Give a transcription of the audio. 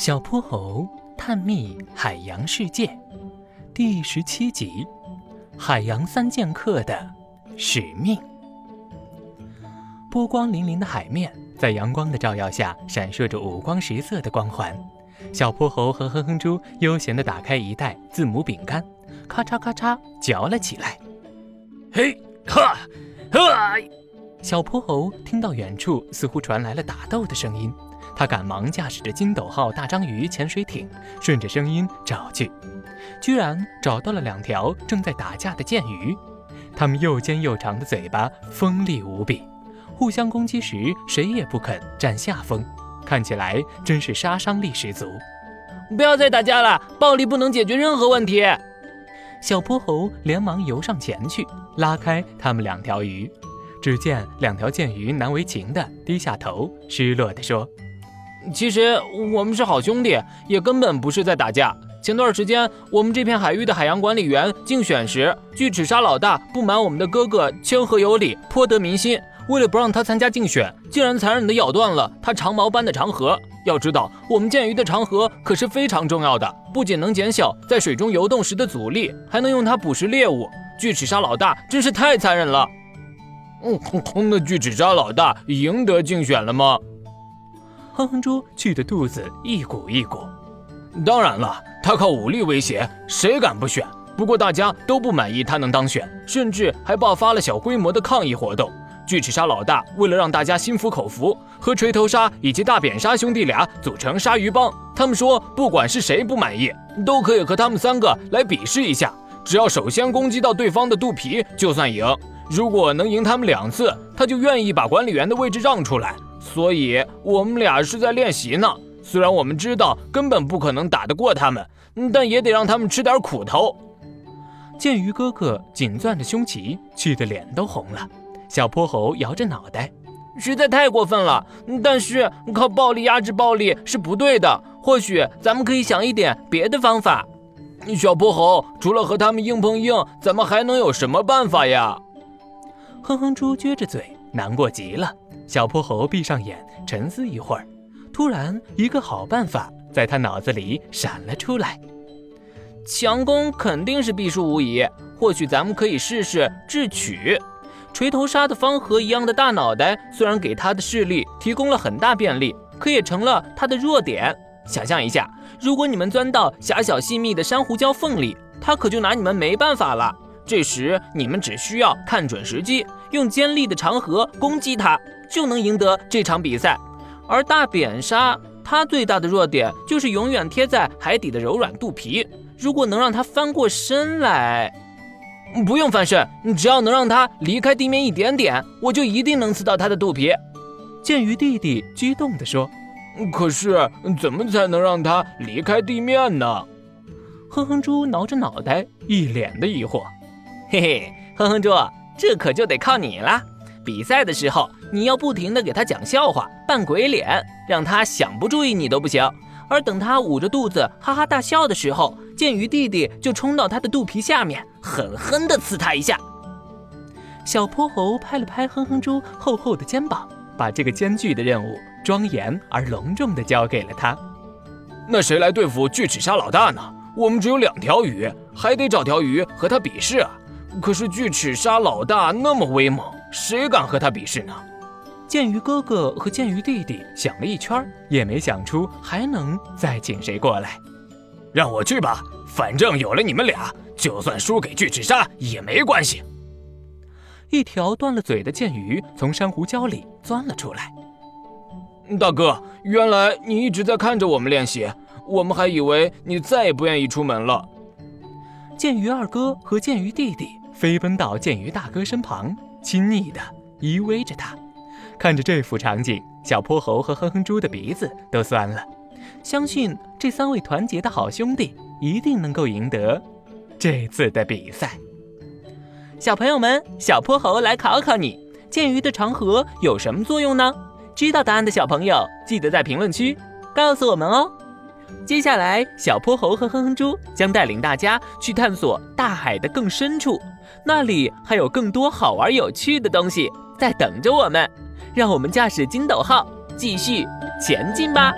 小泼猴探秘海洋世界第十七集：海洋三剑客的使命。波光粼粼的海面在阳光的照耀下闪烁着五光十色的光环。小泼猴和哼哼猪悠闲地打开一袋字母饼干，咔嚓咔嚓嚼了起来。嘿，哈，哈！小泼猴听到远处似乎传来了打斗的声音。他赶忙驾驶着金斗号大章鱼潜水艇，顺着声音找去，居然找到了两条正在打架的剑鱼。它们又尖又长的嘴巴锋利无比，互相攻击时谁也不肯占下风，看起来真是杀伤力十足。不要再打架了，暴力不能解决任何问题。小泼猴连忙游上前去，拉开他们两条鱼。只见两条剑鱼难为情地低下头，失落地说。其实我们是好兄弟，也根本不是在打架。前段时间，我们这片海域的海洋管理员竞选时，巨齿鲨老大不满我们的哥哥谦和有礼，颇得民心。为了不让他参加竞选，竟然残忍地咬断了他长毛般的长颌。要知道，我们剑鱼的长颌可是非常重要的，不仅能减小在水中游动时的阻力，还能用它捕食猎物。巨齿鲨老大真是太残忍了。嗯，那巨齿鲨老大赢得竞选了吗？哼哼猪气得肚子一鼓一鼓。当然了，他靠武力威胁，谁敢不选？不过大家都不满意他能当选，甚至还爆发了小规模的抗议活动。巨齿鲨老大为了让大家心服口服，和锤头鲨以及大扁鲨兄弟俩组成鲨鱼帮。他们说，不管是谁不满意，都可以和他们三个来比试一下，只要首先攻击到对方的肚皮就算赢。如果能赢他们两次，他就愿意把管理员的位置让出来。所以，我们俩是在练习呢。虽然我们知道根本不可能打得过他们，但也得让他们吃点苦头。剑鱼哥哥紧攥着胸鳍，气得脸都红了。小泼猴摇着脑袋，实在太过分了。但是靠暴力压制暴力是不对的。或许咱们可以想一点别的方法。小泼猴，除了和他们硬碰硬，咱们还能有什么办法呀？哼哼猪撅着嘴，难过极了。小泼猴闭上眼，沉思一会儿，突然一个好办法在他脑子里闪了出来。强攻肯定是必输无疑，或许咱们可以试试智取。锤头鲨的方盒一样的大脑袋，虽然给他的视力提供了很大便利，可也成了他的弱点。想象一下，如果你们钻到狭小细密的珊瑚礁缝里，他可就拿你们没办法了。这时你们只需要看准时机，用尖利的长颌攻击他。就能赢得这场比赛，而大扁鲨它最大的弱点就是永远贴在海底的柔软肚皮。如果能让它翻过身来，不用翻身，只要能让它离开地面一点点，我就一定能刺到它的肚皮。剑鱼弟弟激动地说：“可是怎么才能让它离开地面呢？”哼哼猪挠着脑袋，一脸的疑惑。嘿嘿，哼哼猪，这可就得靠你了。比赛的时候，你要不停的给他讲笑话，扮鬼脸，让他想不注意你都不行。而等他捂着肚子哈哈大笑的时候，剑鱼弟弟就冲到他的肚皮下面，狠狠地刺他一下。小泼猴拍了拍哼哼猪厚厚的肩膀，把这个艰巨的任务庄严而隆重地交给了他。那谁来对付巨齿鲨老大呢？我们只有两条鱼，还得找条鱼和他比试啊。可是巨齿鲨老大那么威猛。谁敢和他比试呢？剑鱼哥哥和剑鱼弟弟想了一圈，也没想出还能再请谁过来。让我去吧，反正有了你们俩，就算输给巨齿鲨也没关系。一条断了嘴的剑鱼从珊瑚礁里钻了出来。大哥，原来你一直在看着我们练习，我们还以为你再也不愿意出门了。剑鱼二哥和剑鱼弟弟飞奔到剑鱼大哥身旁。亲昵地依偎着他，看着这幅场景，小泼猴和哼哼猪的鼻子都酸了。相信这三位团结的好兄弟一定能够赢得这次的比赛。小朋友们，小泼猴来考考你：剑鱼的长河有什么作用呢？知道答案的小朋友，记得在评论区告诉我们哦。接下来，小泼猴和哼哼猪将带领大家去探索大海的更深处，那里还有更多好玩有趣的东西在等着我们。让我们驾驶金斗号继续前进吧！